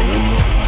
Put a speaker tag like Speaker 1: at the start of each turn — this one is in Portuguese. Speaker 1: Gaúcho.